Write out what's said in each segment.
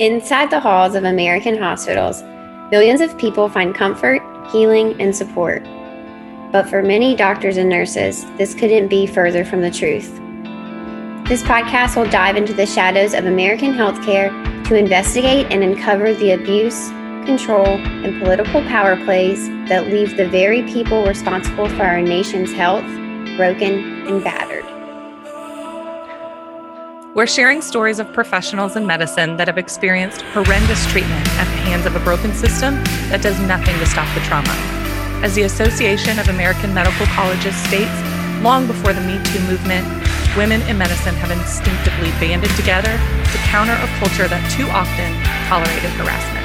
Inside the halls of American hospitals, millions of people find comfort, healing, and support. But for many doctors and nurses, this couldn't be further from the truth. This podcast will dive into the shadows of American healthcare to investigate and uncover the abuse, control, and political power plays that leave the very people responsible for our nation's health broken and battered. We're sharing stories of professionals in medicine that have experienced horrendous treatment at the hands of a broken system that does nothing to stop the trauma. As the Association of American Medical Colleges states, long before the Me Too movement, women in medicine have instinctively banded together to counter a culture that too often tolerated harassment.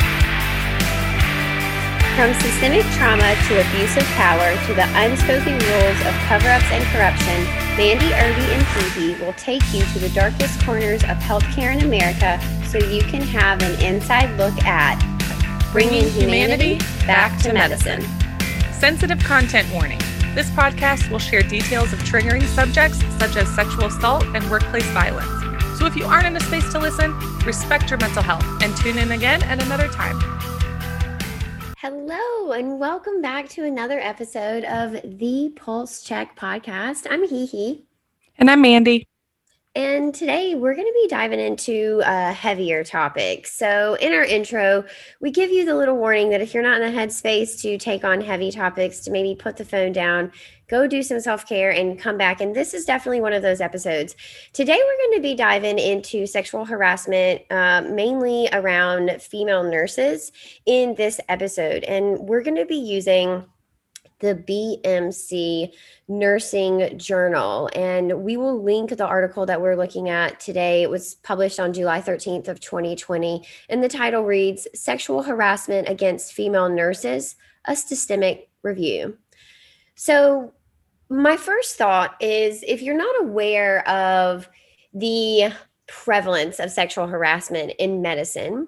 From systemic trauma to abuse of power to the unspoken rules of cover ups and corruption, Mandy Irby and Phoebe will take you to the darkest corners of healthcare in America so you can have an inside look at bringing humanity back to medicine. Sensitive content warning. This podcast will share details of triggering subjects such as sexual assault and workplace violence. So if you aren't in a space to listen, respect your mental health and tune in again at another time. Hello, and welcome back to another episode of the Pulse Check podcast. I'm Hee Hee. And I'm Mandy. And today we're going to be diving into a heavier topic. So, in our intro, we give you the little warning that if you're not in the headspace to take on heavy topics, to maybe put the phone down, go do some self care, and come back. And this is definitely one of those episodes. Today, we're going to be diving into sexual harassment, uh, mainly around female nurses in this episode. And we're going to be using the BMC Nursing Journal. And we will link the article that we're looking at today. It was published on July 13th of 2020. And the title reads Sexual Harassment Against Female Nurses, a Systemic Review. So my first thought is if you're not aware of the prevalence of sexual harassment in medicine,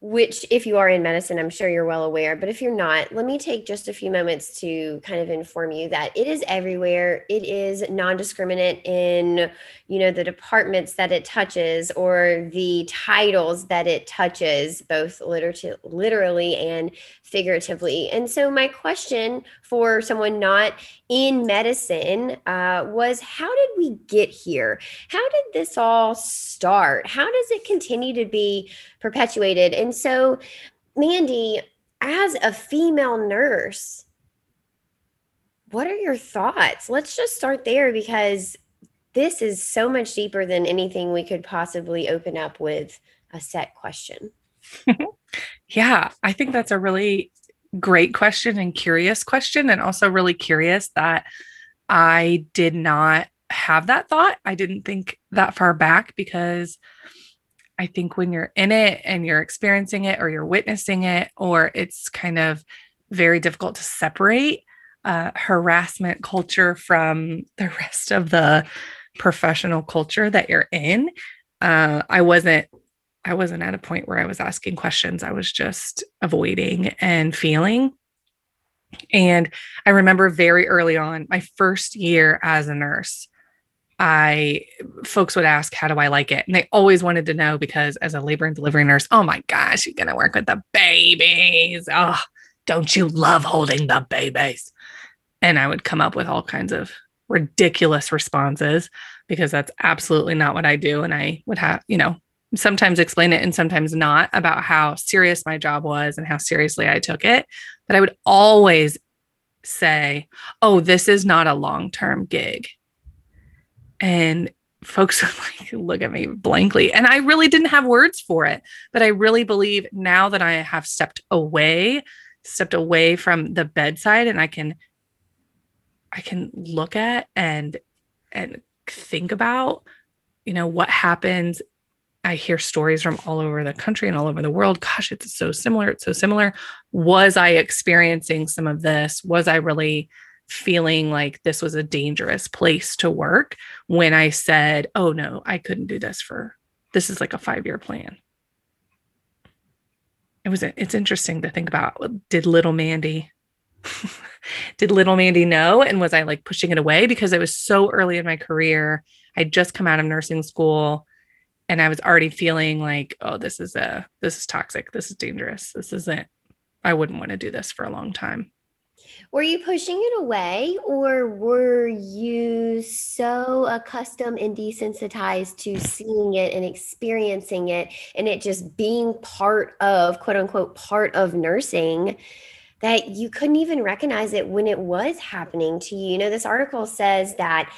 which if you are in medicine i'm sure you're well aware but if you're not let me take just a few moments to kind of inform you that it is everywhere. It is non-discriminate in you know the departments that it touches or the titles that it touches both literally and figuratively. And so, my question for someone not in medicine uh, was how did we get here? How did this all start? How does it continue to be perpetuated? And so, Mandy, as a female nurse, what are your thoughts? Let's just start there because this is so much deeper than anything we could possibly open up with a set question. yeah, I think that's a really great question and curious question. And also really curious that I did not have that thought. I didn't think that far back because I think when you're in it and you're experiencing it or you're witnessing it, or it's kind of very difficult to separate uh, harassment culture from the rest of the professional culture that you're in. Uh, I wasn't I wasn't at a point where I was asking questions. I was just avoiding and feeling. And I remember very early on, my first year as a nurse, I folks would ask, How do I like it? And they always wanted to know because as a labor and delivery nurse, oh my gosh, you're going to work with the babies. Oh, don't you love holding the babies? And I would come up with all kinds of ridiculous responses because that's absolutely not what I do. And I would have, you know, sometimes explain it and sometimes not about how serious my job was and how seriously I took it. But I would always say, oh, this is not a long term gig. And folks would like look at me blankly. And I really didn't have words for it. But I really believe now that I have stepped away, stepped away from the bedside and I can I can look at and and think about you know what happens I hear stories from all over the country and all over the world. Gosh, it's so similar. It's so similar. Was I experiencing some of this? Was I really feeling like this was a dangerous place to work when I said, oh no, I couldn't do this for this is like a five year plan? It was it's interesting to think about did little Mandy did little Mandy know and was I like pushing it away because it was so early in my career. I'd just come out of nursing school and I was already feeling like, oh, this is a this is toxic. This is dangerous. This isn't I wouldn't want to do this for a long time. Were you pushing it away or were you so accustomed and desensitized to seeing it and experiencing it and it just being part of quote unquote part of nursing that you couldn't even recognize it when it was happening to you? You know, this article says that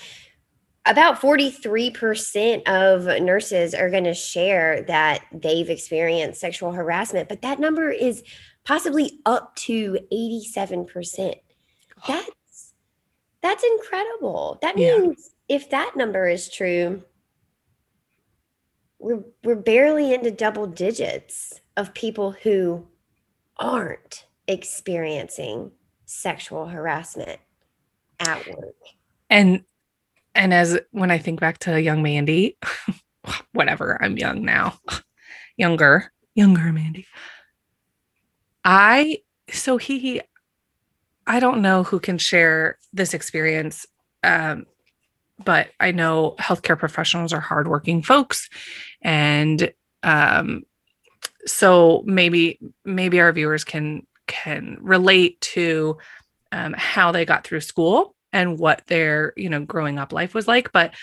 about 43% of nurses are going to share that they've experienced sexual harassment, but that number is possibly up to 87%. That's that's incredible. That means yeah. if that number is true, we're we're barely into double digits of people who aren't experiencing sexual harassment at work. And and as when I think back to young Mandy, whatever, I'm young now, younger, younger Mandy. I, so he, he, I don't know who can share this experience, um, but I know healthcare professionals are hardworking folks. And um, so maybe, maybe our viewers can, can relate to um, how they got through school and what their you know growing up life was like but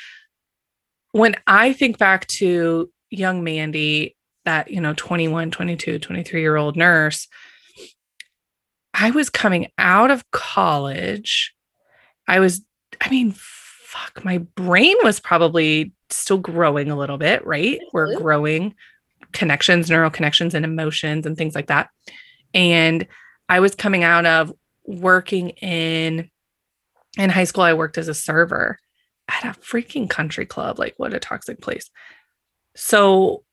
when i think back to young mandy that you know 21 22 23 year old nurse i was coming out of college i was i mean fuck my brain was probably still growing a little bit right? We're mm-hmm. growing connections neural connections and emotions and things like that and i was coming out of working in in high school, I worked as a server at a freaking country club. Like, what a toxic place. So,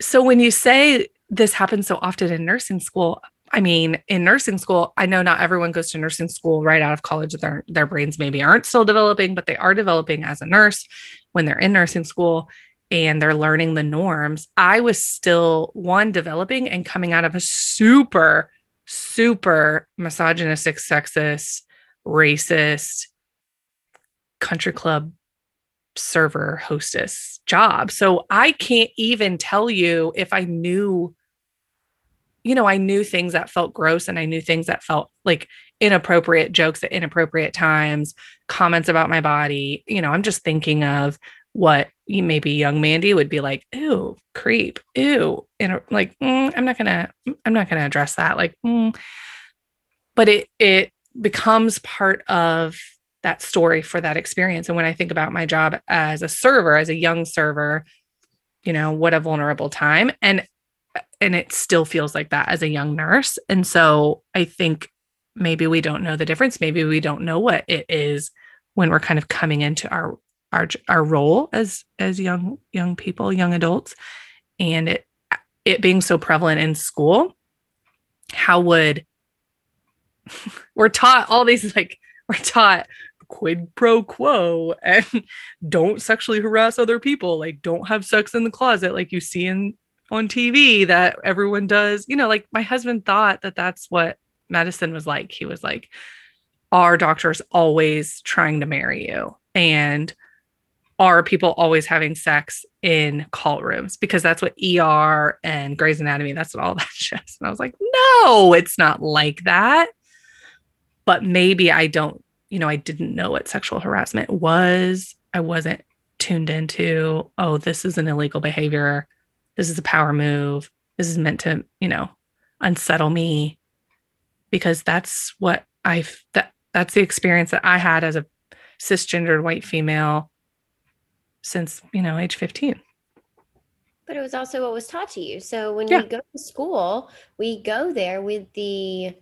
so when you say this happens so often in nursing school, I mean, in nursing school, I know not everyone goes to nursing school right out of college. Their their brains maybe aren't still developing, but they are developing as a nurse when they're in nursing school and they're learning the norms. I was still one developing and coming out of a super, super misogynistic, sexist, racist country club server hostess job. So I can't even tell you if I knew, you know, I knew things that felt gross and I knew things that felt like inappropriate jokes at inappropriate times, comments about my body. You know, I'm just thinking of what maybe young Mandy would be like, ew, creep, ew. And like, mm, I'm not gonna, I'm not gonna address that. Like, mm. but it, it, becomes part of that story for that experience. And when I think about my job as a server, as a young server, you know, what a vulnerable time. And and it still feels like that as a young nurse. And so I think maybe we don't know the difference. Maybe we don't know what it is when we're kind of coming into our our our role as as young young people, young adults. And it it being so prevalent in school, how would we're taught all these like we're taught quid pro quo and don't sexually harass other people. Like don't have sex in the closet like you see in on TV that everyone does. You know like my husband thought that that's what medicine was like. He was like are doctors always trying to marry you and are people always having sex in call rooms? Because that's what ER and Grey's Anatomy that's what all that shows and I was like no it's not like that but maybe I don't, you know, I didn't know what sexual harassment was. I wasn't tuned into, oh, this is an illegal behavior. This is a power move. This is meant to, you know, unsettle me because that's what I've that that's the experience that I had as a cisgendered white female since, you know, age 15. But it was also what was taught to you. So when yeah. we go to school, we go there with the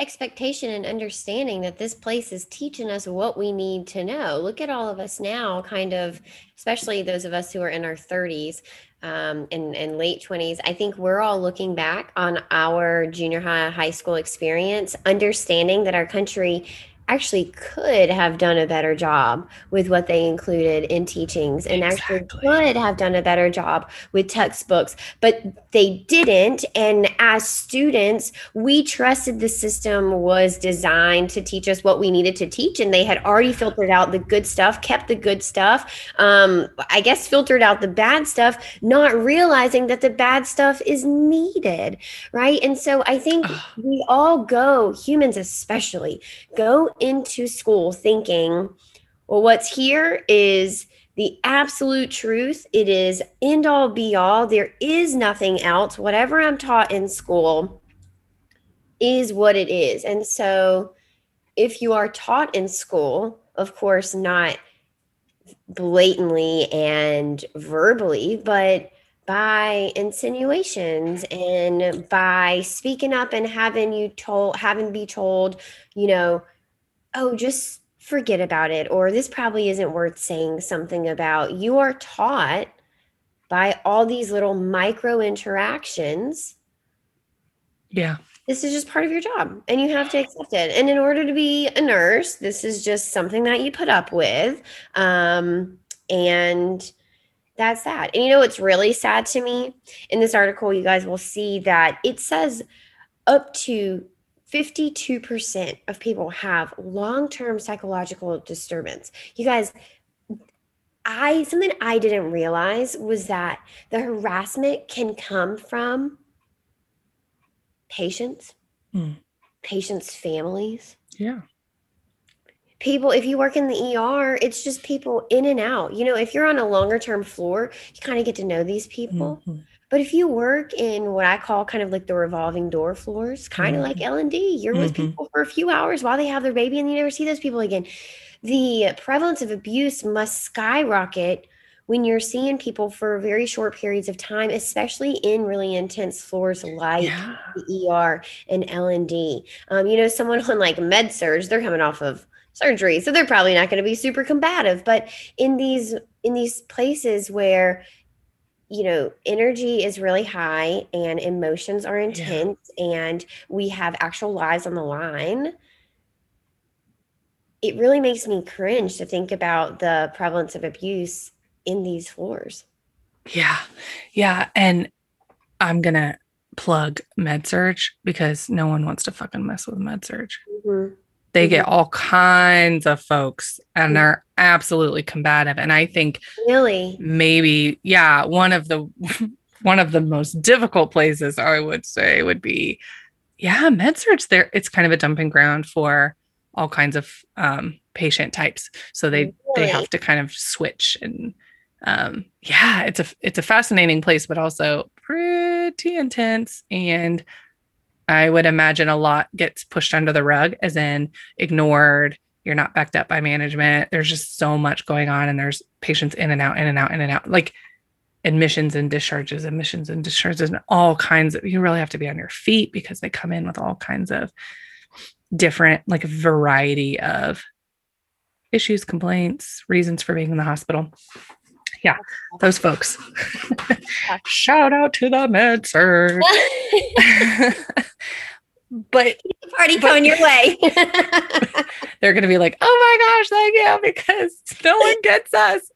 expectation and understanding that this place is teaching us what we need to know. Look at all of us now, kind of, especially those of us who are in our 30s um, and, and late 20s. I think we're all looking back on our junior high, high school experience, understanding that our country actually could have done a better job with what they included in teachings and exactly. actually could have done a better job with textbooks, but they didn't. And as students, we trusted the system was designed to teach us what we needed to teach, and they had already filtered out the good stuff, kept the good stuff, um, I guess filtered out the bad stuff, not realizing that the bad stuff is needed, right? And so I think we all go, humans especially, go into school thinking, well, what's here is the absolute truth. It is end all be all. There is nothing else. Whatever I'm taught in school is what it is. And so, if you are taught in school, of course, not blatantly and verbally, but by insinuations and by speaking up and having you told having be told you know oh just forget about it or this probably isn't worth saying something about you are taught by all these little micro interactions yeah this is just part of your job and you have to accept it and in order to be a nurse this is just something that you put up with um, and that's sad. And you know what's really sad to me? In this article, you guys will see that it says up to 52% of people have long-term psychological disturbance. You guys, I something I didn't realize was that the harassment can come from patients, mm. patients' families. Yeah people if you work in the ER, it's just people in and out. You know, if you're on a longer term floor, you kind of get to know these people. Mm-hmm. But if you work in what I call kind of like the revolving door floors, kind of mm-hmm. like L and D, you're mm-hmm. with people for a few hours while they have their baby and you never see those people again. The prevalence of abuse must skyrocket when you're seeing people for very short periods of time, especially in really intense floors like yeah. the ER and L and D. Um, you know, someone on like med surg, they're coming off of surgery so they're probably not going to be super combative but in these in these places where you know energy is really high and emotions are intense yeah. and we have actual lives on the line. It really makes me cringe to think about the prevalence of abuse in these floors. Yeah. Yeah and i'm gonna plug med surg because no one wants to fucking mess with med surg mm-hmm they get mm-hmm. all kinds of folks and mm-hmm. they're absolutely combative and i think really maybe yeah one of the one of the most difficult places i would say would be yeah med surg there it's kind of a dumping ground for all kinds of um, patient types so they really? they have to kind of switch and um, yeah it's a it's a fascinating place but also pretty intense and I would imagine a lot gets pushed under the rug, as in ignored. You're not backed up by management. There's just so much going on, and there's patients in and out, in and out, in and out. Like admissions and discharges, admissions and discharges, and all kinds of. You really have to be on your feet because they come in with all kinds of different, like variety of issues, complaints, reasons for being in the hospital yeah, those folks. Shout out to the med surg. but party coming your way. they're gonna be like, oh my gosh, thank you, because no one gets us.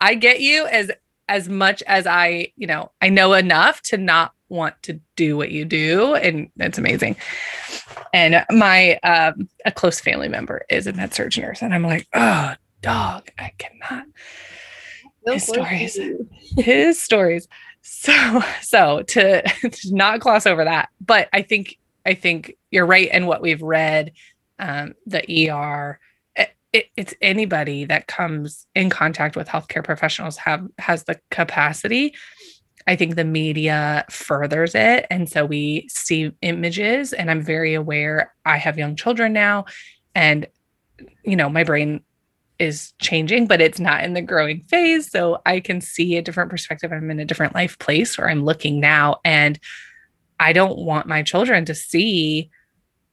I get you as as much as I, you know, I know enough to not want to do what you do, and it's amazing. And my um, a close family member is a med surg nurse, and I'm like, oh, dog, I cannot his stories. his stories. So so to, to, not gloss over that but i think i think you're right in what we've read um, the er it, it, it's anybody that comes in contact with healthcare professionals have has the capacity. I think the media furthers it. And so we see images and i'm very aware i have young children now and you know my brain is changing, but it's not in the growing phase. So I can see a different perspective. I'm in a different life place where I'm looking now. And I don't want my children to see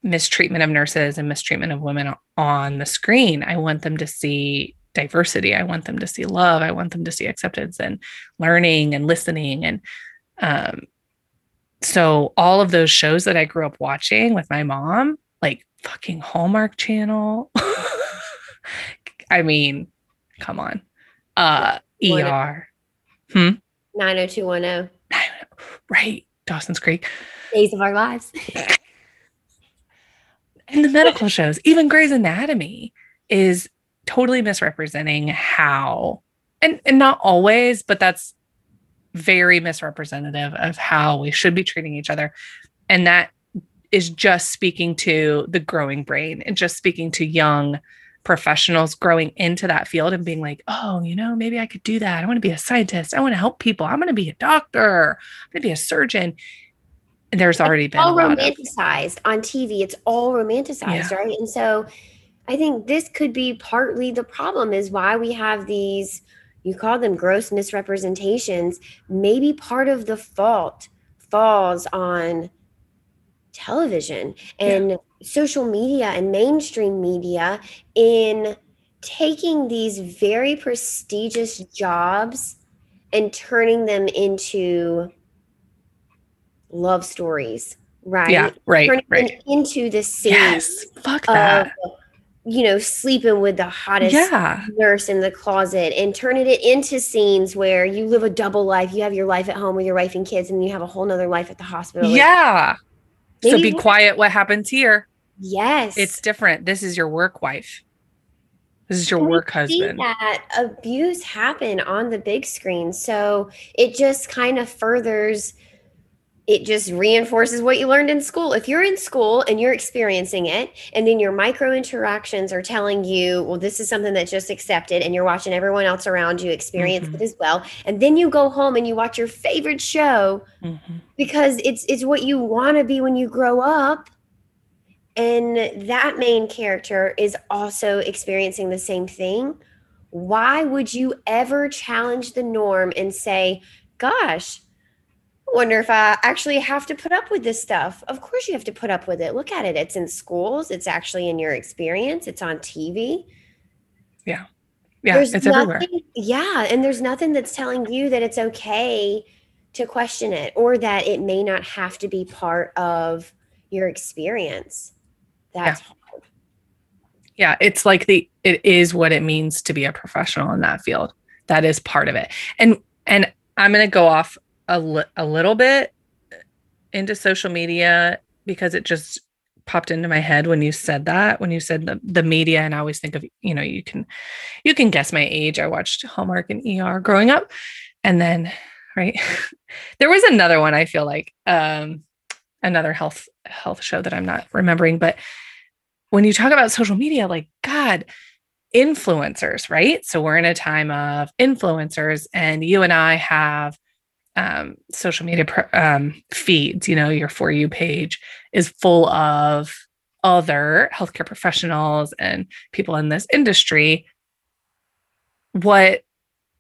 mistreatment of nurses and mistreatment of women on the screen. I want them to see diversity. I want them to see love. I want them to see acceptance and learning and listening. And um, so all of those shows that I grew up watching with my mom, like fucking Hallmark Channel. I mean, come on. Uh ER. Hmm. 90210. Right. Dawson's Creek. Days of our lives. and the medical shows, even Grey's Anatomy is totally misrepresenting how and, and not always, but that's very misrepresentative of how we should be treating each other. And that is just speaking to the growing brain and just speaking to young professionals growing into that field and being like, oh, you know, maybe I could do that. I want to be a scientist. I want to help people. I'm going to be a doctor. I'm going to be a surgeon. And there's already it's been all romanticized of- on TV. It's all romanticized, yeah. right? And so I think this could be partly the problem is why we have these you call them gross misrepresentations, maybe part of the fault falls on television and yeah. social media and mainstream media in taking these very prestigious jobs and turning them into love stories right yeah right turning right into the scene yes, fuck that you know, sleeping with the hottest yeah. nurse in the closet and turning it into scenes where you live a double life. You have your life at home with your wife and kids, and you have a whole nother life at the hospital. Yeah. So be quiet. What happens here? Yes. It's different. This is your work wife. This is your and work husband. that abuse happen on the big screen. So it just kind of furthers it just reinforces what you learned in school. If you're in school and you're experiencing it, and then your micro interactions are telling you, well, this is something that's just accepted, and you're watching everyone else around you experience mm-hmm. it as well, and then you go home and you watch your favorite show mm-hmm. because it's it's what you want to be when you grow up. And that main character is also experiencing the same thing. Why would you ever challenge the norm and say, gosh, wonder if I actually have to put up with this stuff. Of course, you have to put up with it. Look at it. It's in schools, it's actually in your experience, it's on TV. Yeah. Yeah. There's it's nothing, everywhere. Yeah. And there's nothing that's telling you that it's okay to question it or that it may not have to be part of your experience. That's yeah. hard. Yeah. It's like the, it is what it means to be a professional in that field. That is part of it. And, and I'm going to go off a, li- a little bit into social media because it just popped into my head when you said that when you said the, the media and i always think of you know you can you can guess my age. I watched hallmark and er growing up and then right there was another one i feel like um another health health show that i'm not remembering but when you talk about social media like god influencers right? So we're in a time of influencers and you and i have um, social media um, feeds, you know, your For You page is full of other healthcare professionals and people in this industry. What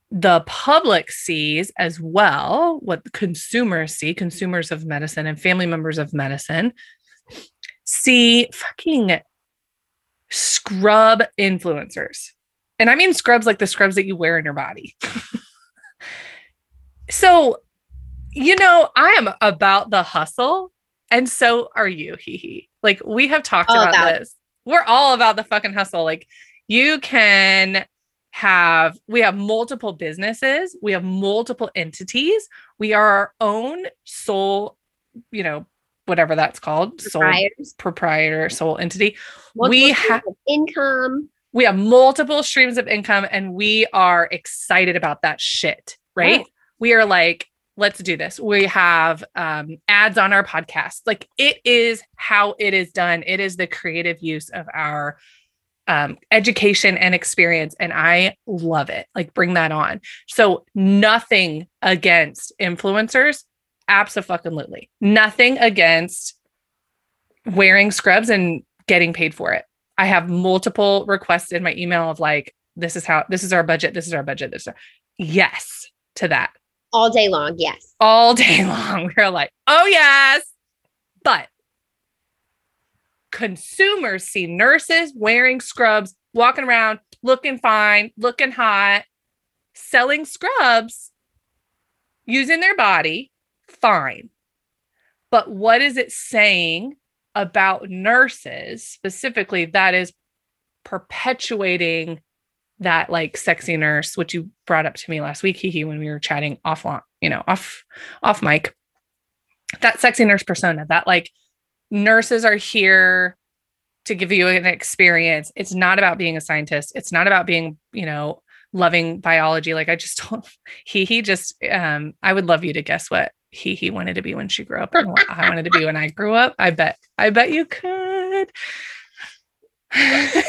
the public sees as well, what consumers see, consumers of medicine and family members of medicine, see fucking scrub influencers. And I mean scrubs like the scrubs that you wear in your body. so you know, I am about the hustle, and so are you. Hee hee. Like we have talked all about this. We're all about the fucking hustle. Like you can have we have multiple businesses, we have multiple entities. We are our own sole, you know, whatever that's called, sole proprietor, sole entity. Multiple we have income. We have multiple streams of income and we are excited about that shit, right? Yeah. We are like, let's do this. We have um, ads on our podcast. Like it is how it is done. It is the creative use of our um, education and experience. And I love it. Like bring that on. So nothing against influencers. Absolutely. Nothing against wearing scrubs and getting paid for it. I have multiple requests in my email of like, this is how, this is our budget. This is our budget. This is our, yes to that all day long. Yes. All day long. We're like, oh, yes. But consumers see nurses wearing scrubs, walking around, looking fine, looking hot, selling scrubs, using their body. Fine. But what is it saying about nurses specifically that is perpetuating that like sexy nurse, which you brought up to me last week, Hee when we were chatting off, you know, off off mic. That sexy nurse persona, that like nurses are here to give you an experience. It's not about being a scientist. It's not about being, you know, loving biology. Like I just told he he just um I would love you to guess what he he wanted to be when she grew up and what I wanted to be when I grew up. I bet I bet you could.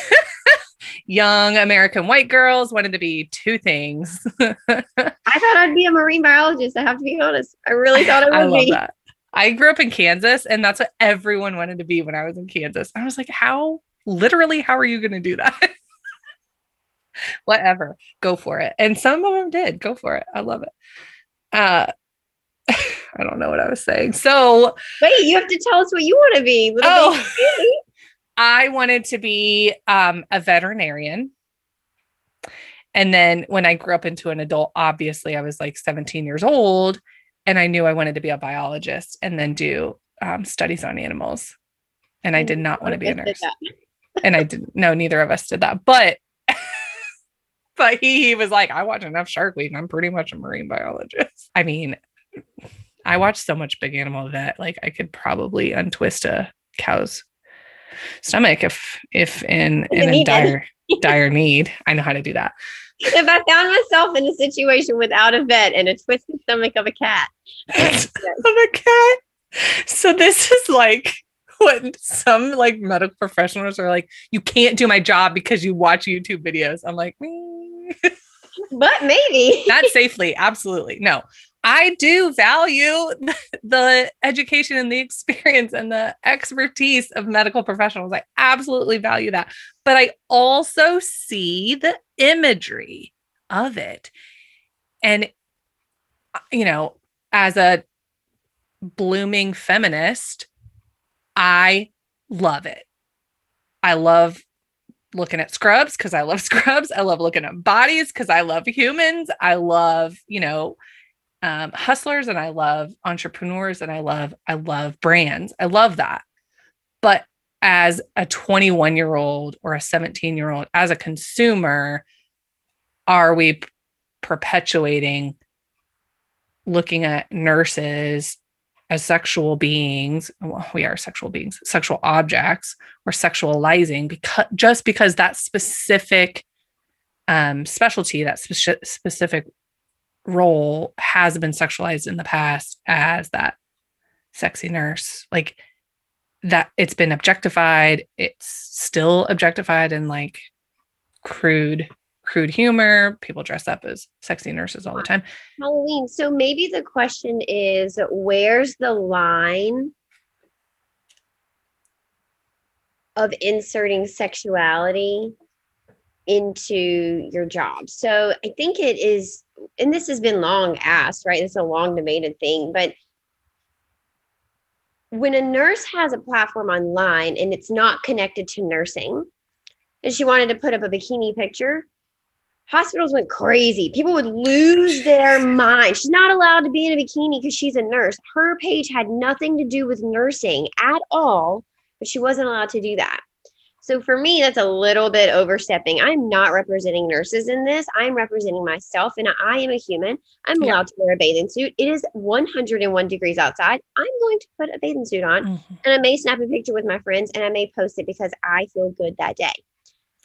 Young American white girls wanted to be two things. I thought I'd be a marine biologist. I have to be honest. I really thought I would I love be. That. I grew up in Kansas, and that's what everyone wanted to be when I was in Kansas. I was like, how literally, how are you going to do that? Whatever, go for it. And some of them did go for it. I love it. Uh, I don't know what I was saying. So wait, you have to tell us what you want to be. oh, I wanted to be um, a veterinarian. And then when I grew up into an adult, obviously I was like 17 years old and I knew I wanted to be a biologist and then do um, studies on animals. And I did not want to be a nurse. and I didn't know neither of us did that. But but he, he was like, I watch enough Shark Week. I'm pretty much a marine biologist. I mean, I watch so much big animal that like I could probably untwist a cow's stomach if if in in a dire dire need. I know how to do that. If I found myself in a situation without a vet and a twisted stomach of a cat. of a cat. So this is like what some like medical professionals are like, you can't do my job because you watch YouTube videos. I'm like, but maybe not safely. Absolutely. No, I do value the education and the experience and the expertise of medical professionals. I absolutely value that. But I also see the imagery of it. And, uh, you know, as a blooming feminist, I love it. I love looking at scrubs because I love scrubs. I love looking at bodies because I love humans. I love, you know, um, hustlers and I love entrepreneurs and I love I love brands. I love that. But as a 21 year old or a 17 year old, as a consumer, are we perpetuating looking at nurses as sexual beings? Well, we are sexual beings, sexual objects, or sexualizing because just because that specific um, specialty, that spe- specific role has been sexualized in the past as that sexy nurse like that it's been objectified it's still objectified in like crude crude humor. People dress up as sexy nurses all the time. Halloween. So maybe the question is where's the line of inserting sexuality into your job? So i think it is and this has been long asked, right? It's a long debated thing, but when a nurse has a platform online and it's not connected to nursing, and she wanted to put up a bikini picture, hospitals went crazy. People would lose their mind. She's not allowed to be in a bikini because she's a nurse. Her page had nothing to do with nursing at all, but she wasn't allowed to do that. So for me, that's a little bit overstepping. I'm not representing nurses in this. I'm representing myself, and I am a human. I'm yeah. allowed to wear a bathing suit. It is 101 degrees outside. I'm going to put a bathing suit on, mm-hmm. and I may snap a picture with my friends, and I may post it because I feel good that day.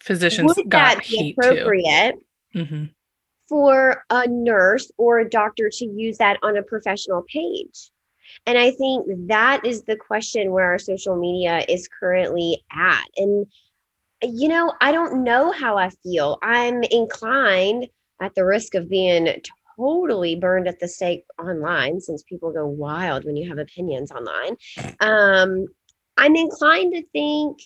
Physicians Would that be appropriate mm-hmm. for a nurse or a doctor to use that on a professional page? And I think that is the question where our social media is currently at. And, you know, I don't know how I feel. I'm inclined, at the risk of being totally burned at the stake online, since people go wild when you have opinions online. Um, I'm inclined to think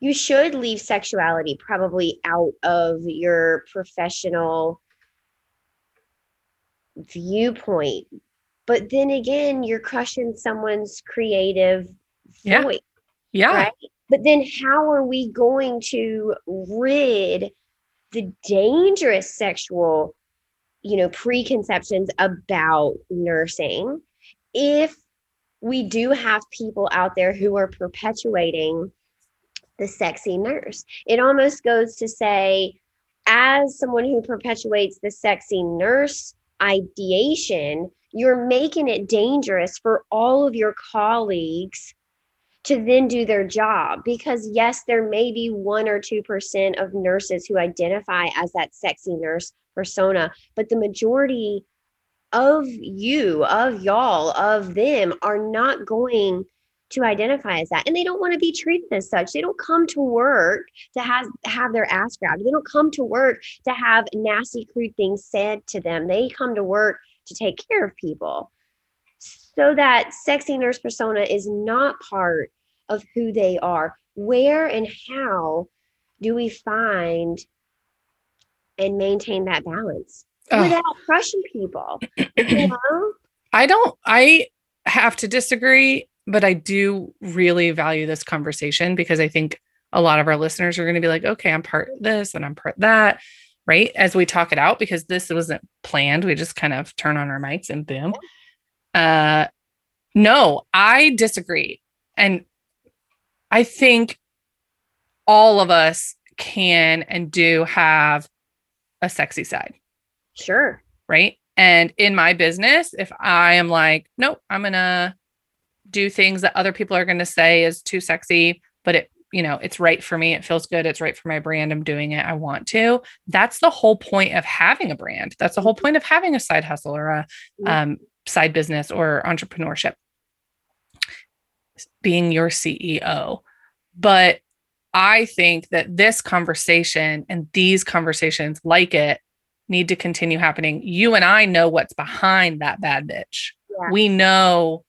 you should leave sexuality probably out of your professional viewpoint but then again you're crushing someone's creative yeah. voice yeah right? but then how are we going to rid the dangerous sexual you know preconceptions about nursing if we do have people out there who are perpetuating the sexy nurse. It almost goes to say, as someone who perpetuates the sexy nurse ideation, you're making it dangerous for all of your colleagues to then do their job because yes there may be 1 or 2% of nurses who identify as that sexy nurse persona but the majority of you of y'all of them are not going to identify as that. And they don't want to be treated as such. They don't come to work to have have their ass grabbed. They don't come to work to have nasty crude things said to them. They come to work to take care of people so that sexy nurse persona is not part of who they are where and how do we find and maintain that balance oh. without crushing people you know? i don't i have to disagree but I do really value this conversation because I think a lot of our listeners are going to be like, okay, I'm part this and I'm part that, right? As we talk it out, because this wasn't planned. We just kind of turn on our mics and boom. Uh, no, I disagree. And I think all of us can and do have a sexy side. Sure. Right. And in my business, if I am like, nope, I'm going to do things that other people are going to say is too sexy, but it, you know, it's right for me. It feels good. It's right for my brand. I'm doing it. I want to. That's the whole point of having a brand. That's the whole point of having a side hustle or a um, side business or entrepreneurship, being your CEO. But I think that this conversation and these conversations like it need to continue happening. You and I know what's behind that bad bitch. Yeah. We know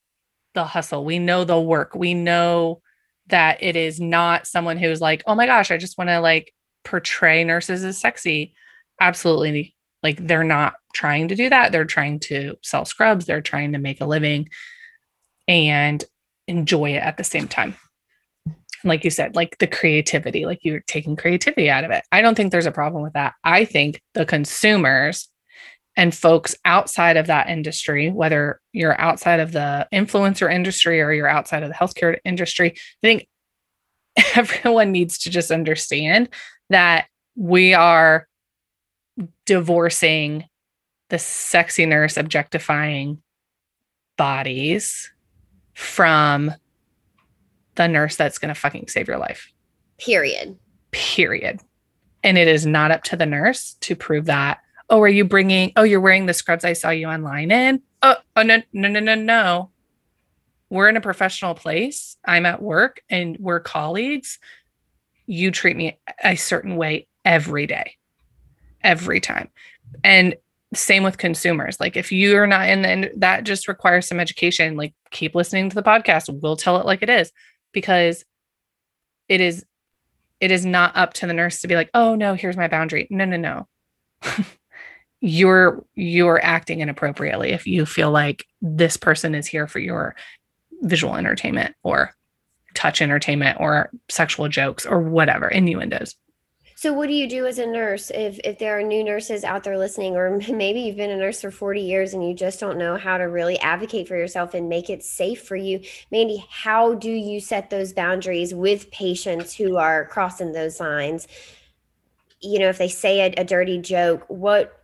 the hustle. We know the work. We know that it is not someone who's like, oh my gosh, I just want to like portray nurses as sexy. Absolutely. Like they're not trying to do that. They're trying to sell scrubs, they're trying to make a living and enjoy it at the same time. Like you said, like the creativity, like you're taking creativity out of it. I don't think there's a problem with that. I think the consumers and folks outside of that industry, whether you're outside of the influencer industry or you're outside of the healthcare industry, I think everyone needs to just understand that we are divorcing the sexy nurse objectifying bodies from the nurse that's going to fucking save your life. Period. Period. And it is not up to the nurse to prove that oh, are you bringing, oh, you're wearing the scrubs I saw you online in? Oh, oh no, no, no, no, no. We're in a professional place. I'm at work and we're colleagues. You treat me a certain way every day, every time. And same with consumers. Like if you're not in the, that just requires some education. Like keep listening to the podcast. We'll tell it like it is because it is, it is not up to the nurse to be like, oh no, here's my boundary. No, no, no. you're you're acting inappropriately if you feel like this person is here for your visual entertainment or touch entertainment or sexual jokes or whatever innuendos. So what do you do as a nurse if if there are new nurses out there listening or maybe you've been a nurse for 40 years and you just don't know how to really advocate for yourself and make it safe for you? Mandy how do you set those boundaries with patients who are crossing those lines? You know if they say a, a dirty joke what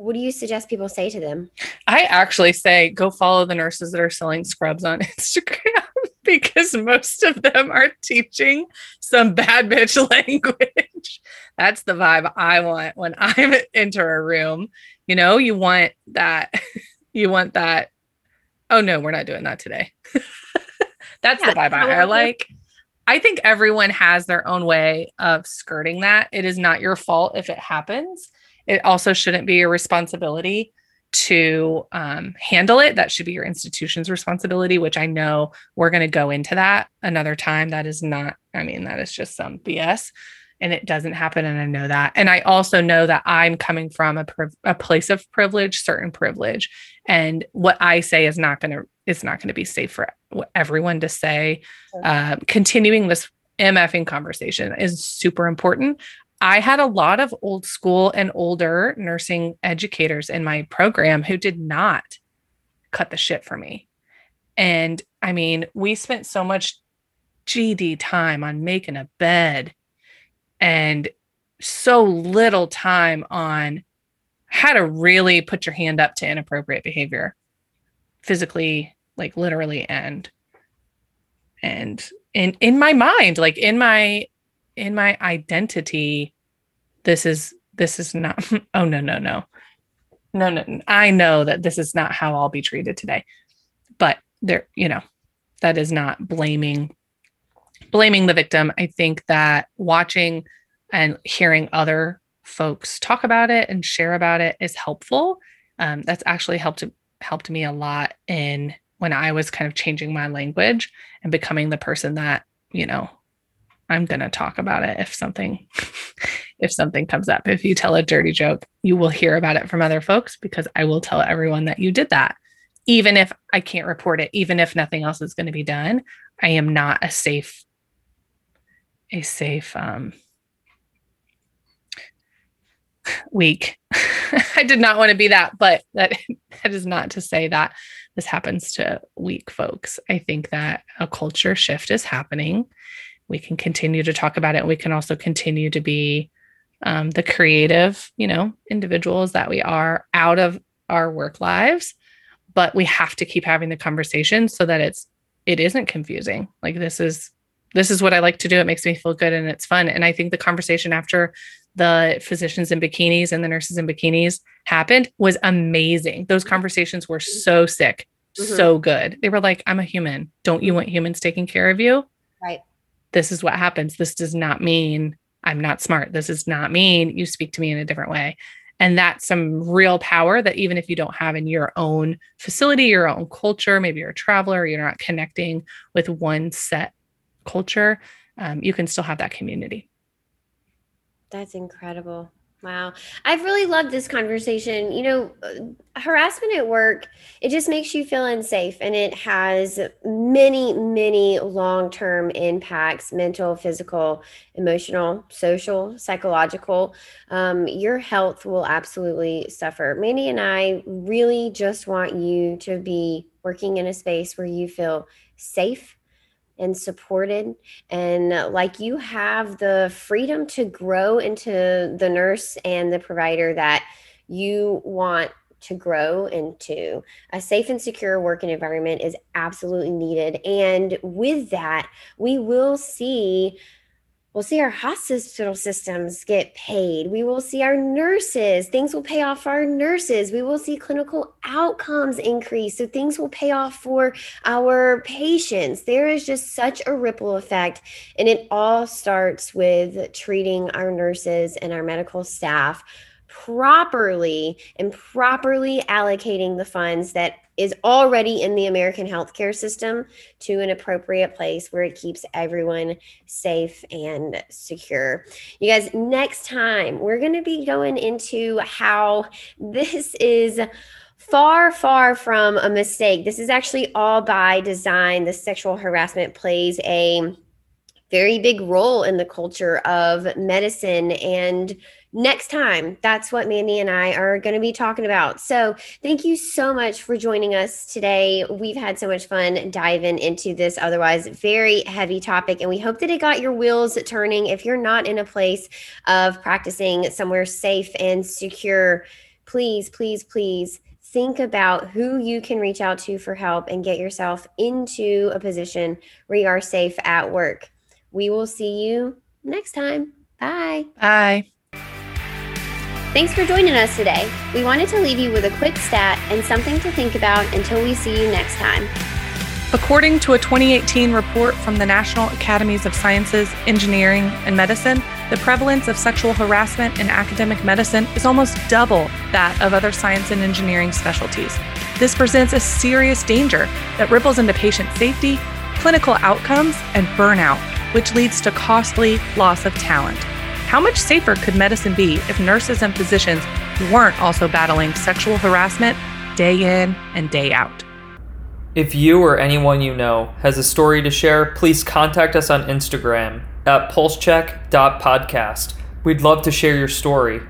what do you suggest people say to them? I actually say go follow the nurses that are selling scrubs on Instagram because most of them are teaching some bad bitch language. That's the vibe I want when I'm enter a room. You know, you want that, you want that. Oh no, we're not doing that today. That's yeah, the vibe I, I like. I think everyone has their own way of skirting that. It is not your fault if it happens it also shouldn't be your responsibility to um, handle it. That should be your institution's responsibility, which I know we're going to go into that another time. That is not, I mean, that is just some BS and it doesn't happen. And I know that. And I also know that I'm coming from a, priv- a place of privilege, certain privilege. And what I say is not going to, is not going to be safe for everyone to say. Uh, continuing this MFing conversation is super important. I had a lot of old school and older nursing educators in my program who did not cut the shit for me. And I mean, we spent so much GD time on making a bed and so little time on how to really put your hand up to inappropriate behavior physically like literally and and in in my mind like in my in my identity this is this is not oh no no no. No no i know that this is not how i'll be treated today. But there you know that is not blaming blaming the victim. I think that watching and hearing other folks talk about it and share about it is helpful. Um, that's actually helped helped me a lot in when i was kind of changing my language and becoming the person that you know i'm going to talk about it if something if something comes up if you tell a dirty joke you will hear about it from other folks because i will tell everyone that you did that even if i can't report it even if nothing else is going to be done i am not a safe a safe um week i did not want to be that but that that is not to say that this happens to weak folks. I think that a culture shift is happening. We can continue to talk about it. We can also continue to be um, the creative, you know, individuals that we are out of our work lives, but we have to keep having the conversation so that it's it isn't confusing. Like this is this is what I like to do. It makes me feel good and it's fun. And I think the conversation after the physicians in bikinis and the nurses in bikinis happened was amazing. Those conversations were so sick, mm-hmm. so good. They were like, I'm a human. Don't you want humans taking care of you? Right. This is what happens. This does not mean I'm not smart. This does not mean you speak to me in a different way. And that's some real power that even if you don't have in your own facility, your own culture, maybe you're a traveler, you're not connecting with one set culture, um, you can still have that community. That's incredible. Wow. I've really loved this conversation. You know, uh, harassment at work, it just makes you feel unsafe and it has many, many long term impacts mental, physical, emotional, social, psychological. Um, your health will absolutely suffer. Mandy and I really just want you to be working in a space where you feel safe and supported and uh, like you have the freedom to grow into the nurse and the provider that you want to grow into. A safe and secure working environment is absolutely needed. And with that, we will see We'll see our hospital systems get paid. We will see our nurses, things will pay off for our nurses. We will see clinical outcomes increase. So things will pay off for our patients. There is just such a ripple effect. And it all starts with treating our nurses and our medical staff properly and properly allocating the funds that is already in the American healthcare system to an appropriate place where it keeps everyone safe and secure. You guys, next time we're going to be going into how this is far, far from a mistake. This is actually all by design. The sexual harassment plays a very big role in the culture of medicine and next time. That's what Mandy and I are going to be talking about. So, thank you so much for joining us today. We've had so much fun diving into this otherwise very heavy topic, and we hope that it got your wheels turning. If you're not in a place of practicing somewhere safe and secure, please, please, please think about who you can reach out to for help and get yourself into a position where you are safe at work. We will see you next time. Bye. Bye. Thanks for joining us today. We wanted to leave you with a quick stat and something to think about until we see you next time. According to a 2018 report from the National Academies of Sciences, Engineering, and Medicine, the prevalence of sexual harassment in academic medicine is almost double that of other science and engineering specialties. This presents a serious danger that ripples into patient safety, clinical outcomes, and burnout, which leads to costly loss of talent. How much safer could medicine be if nurses and physicians weren't also battling sexual harassment day in and day out? If you or anyone you know has a story to share, please contact us on Instagram at pulsecheck.podcast. We'd love to share your story.